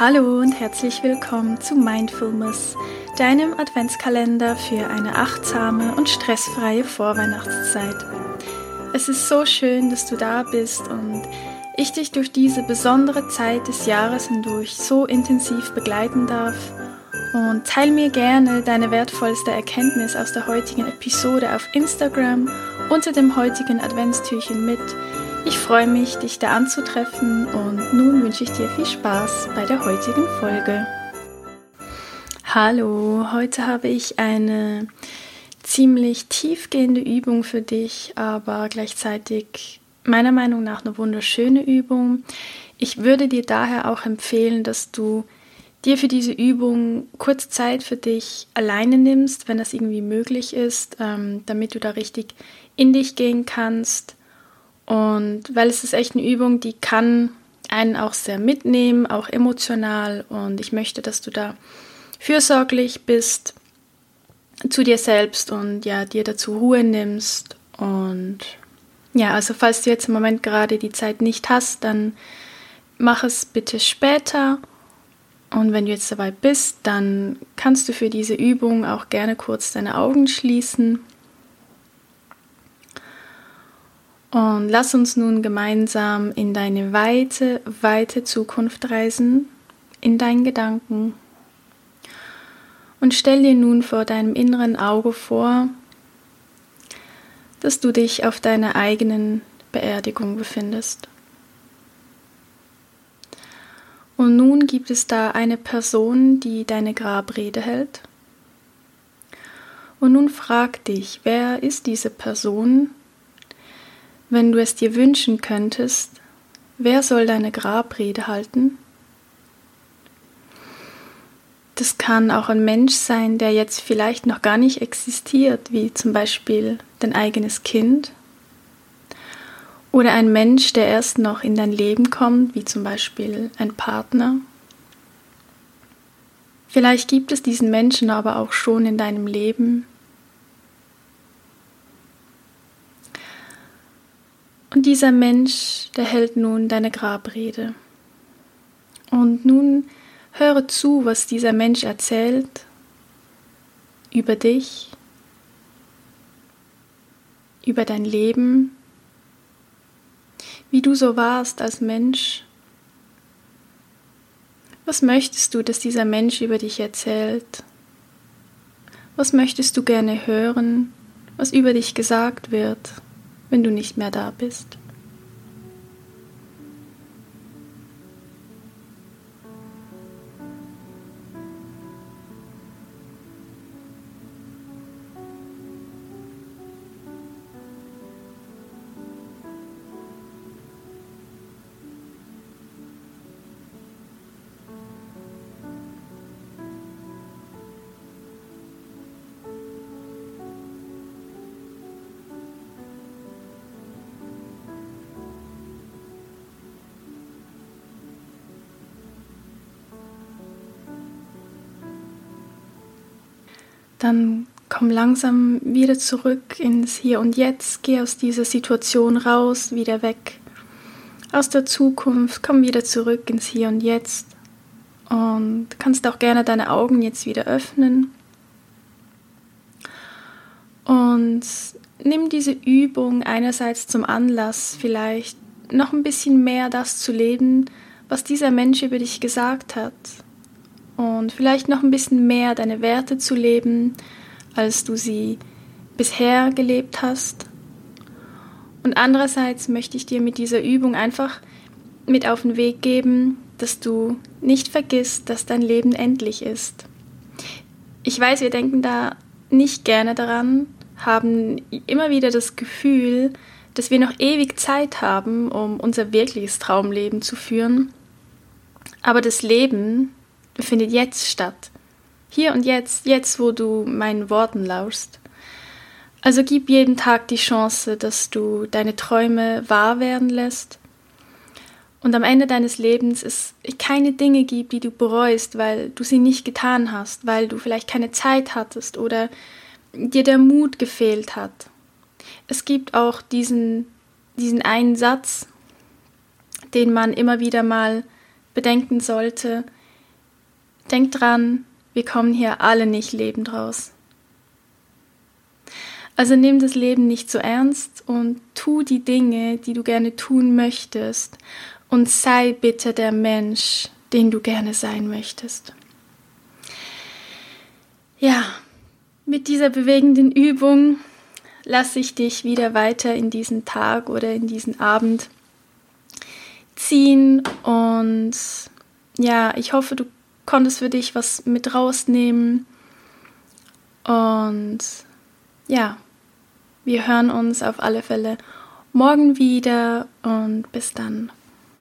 Hallo und herzlich willkommen zu Mindfulness, deinem Adventskalender für eine achtsame und stressfreie Vorweihnachtszeit. Es ist so schön, dass du da bist und ich dich durch diese besondere Zeit des Jahres hindurch so intensiv begleiten darf. Und teile mir gerne deine wertvollste Erkenntnis aus der heutigen Episode auf Instagram unter dem heutigen Adventstürchen mit ich freue mich, dich da anzutreffen und nun wünsche ich dir viel Spaß bei der heutigen Folge. Hallo, heute habe ich eine ziemlich tiefgehende Übung für dich, aber gleichzeitig meiner Meinung nach eine wunderschöne Übung. Ich würde dir daher auch empfehlen, dass du dir für diese Übung kurz Zeit für dich alleine nimmst, wenn das irgendwie möglich ist, ähm, damit du da richtig in dich gehen kannst und weil es ist echt eine Übung, die kann einen auch sehr mitnehmen, auch emotional. Und ich möchte, dass du da fürsorglich bist zu dir selbst und ja, dir dazu Ruhe nimmst. Und ja, also falls du jetzt im Moment gerade die Zeit nicht hast, dann mach es bitte später. Und wenn du jetzt dabei bist, dann kannst du für diese Übung auch gerne kurz deine Augen schließen Und lass uns nun gemeinsam in deine weite, weite Zukunft reisen, in deinen Gedanken. Und stell dir nun vor deinem inneren Auge vor, dass du dich auf deiner eigenen Beerdigung befindest. Und nun gibt es da eine Person, die deine Grabrede hält. Und nun frag dich, wer ist diese Person wenn du es dir wünschen könntest, wer soll deine Grabrede halten? Das kann auch ein Mensch sein, der jetzt vielleicht noch gar nicht existiert, wie zum Beispiel dein eigenes Kind. Oder ein Mensch, der erst noch in dein Leben kommt, wie zum Beispiel ein Partner. Vielleicht gibt es diesen Menschen aber auch schon in deinem Leben Und dieser Mensch, der hält nun deine Grabrede. Und nun höre zu, was dieser Mensch erzählt über dich, über dein Leben, wie du so warst als Mensch. Was möchtest du, dass dieser Mensch über dich erzählt? Was möchtest du gerne hören, was über dich gesagt wird? Wenn du nicht mehr da bist. Dann komm langsam wieder zurück ins Hier und Jetzt, geh aus dieser Situation raus, wieder weg aus der Zukunft, komm wieder zurück ins Hier und Jetzt und kannst auch gerne deine Augen jetzt wieder öffnen. Und nimm diese Übung einerseits zum Anlass, vielleicht noch ein bisschen mehr das zu leben, was dieser Mensch über dich gesagt hat und vielleicht noch ein bisschen mehr deine Werte zu leben, als du sie bisher gelebt hast. Und andererseits möchte ich dir mit dieser Übung einfach mit auf den Weg geben, dass du nicht vergisst, dass dein Leben endlich ist. Ich weiß, wir denken da nicht gerne daran, haben immer wieder das Gefühl, dass wir noch ewig Zeit haben, um unser wirkliches Traumleben zu führen. Aber das Leben findet jetzt statt. Hier und jetzt, jetzt, wo du meinen Worten lauschst. Also gib jeden Tag die Chance, dass du deine Träume wahr werden lässt und am Ende deines Lebens es keine Dinge gibt, die du bereust, weil du sie nicht getan hast, weil du vielleicht keine Zeit hattest oder dir der Mut gefehlt hat. Es gibt auch diesen, diesen einen Satz, den man immer wieder mal bedenken sollte, denk dran, wir kommen hier alle nicht lebend raus. Also nimm das Leben nicht so ernst und tu die Dinge, die du gerne tun möchtest und sei bitte der Mensch, den du gerne sein möchtest. Ja, mit dieser bewegenden Übung lasse ich dich wieder weiter in diesen Tag oder in diesen Abend ziehen und ja, ich hoffe, du konntest für dich was mit rausnehmen und ja, wir hören uns auf alle Fälle morgen wieder und bis dann.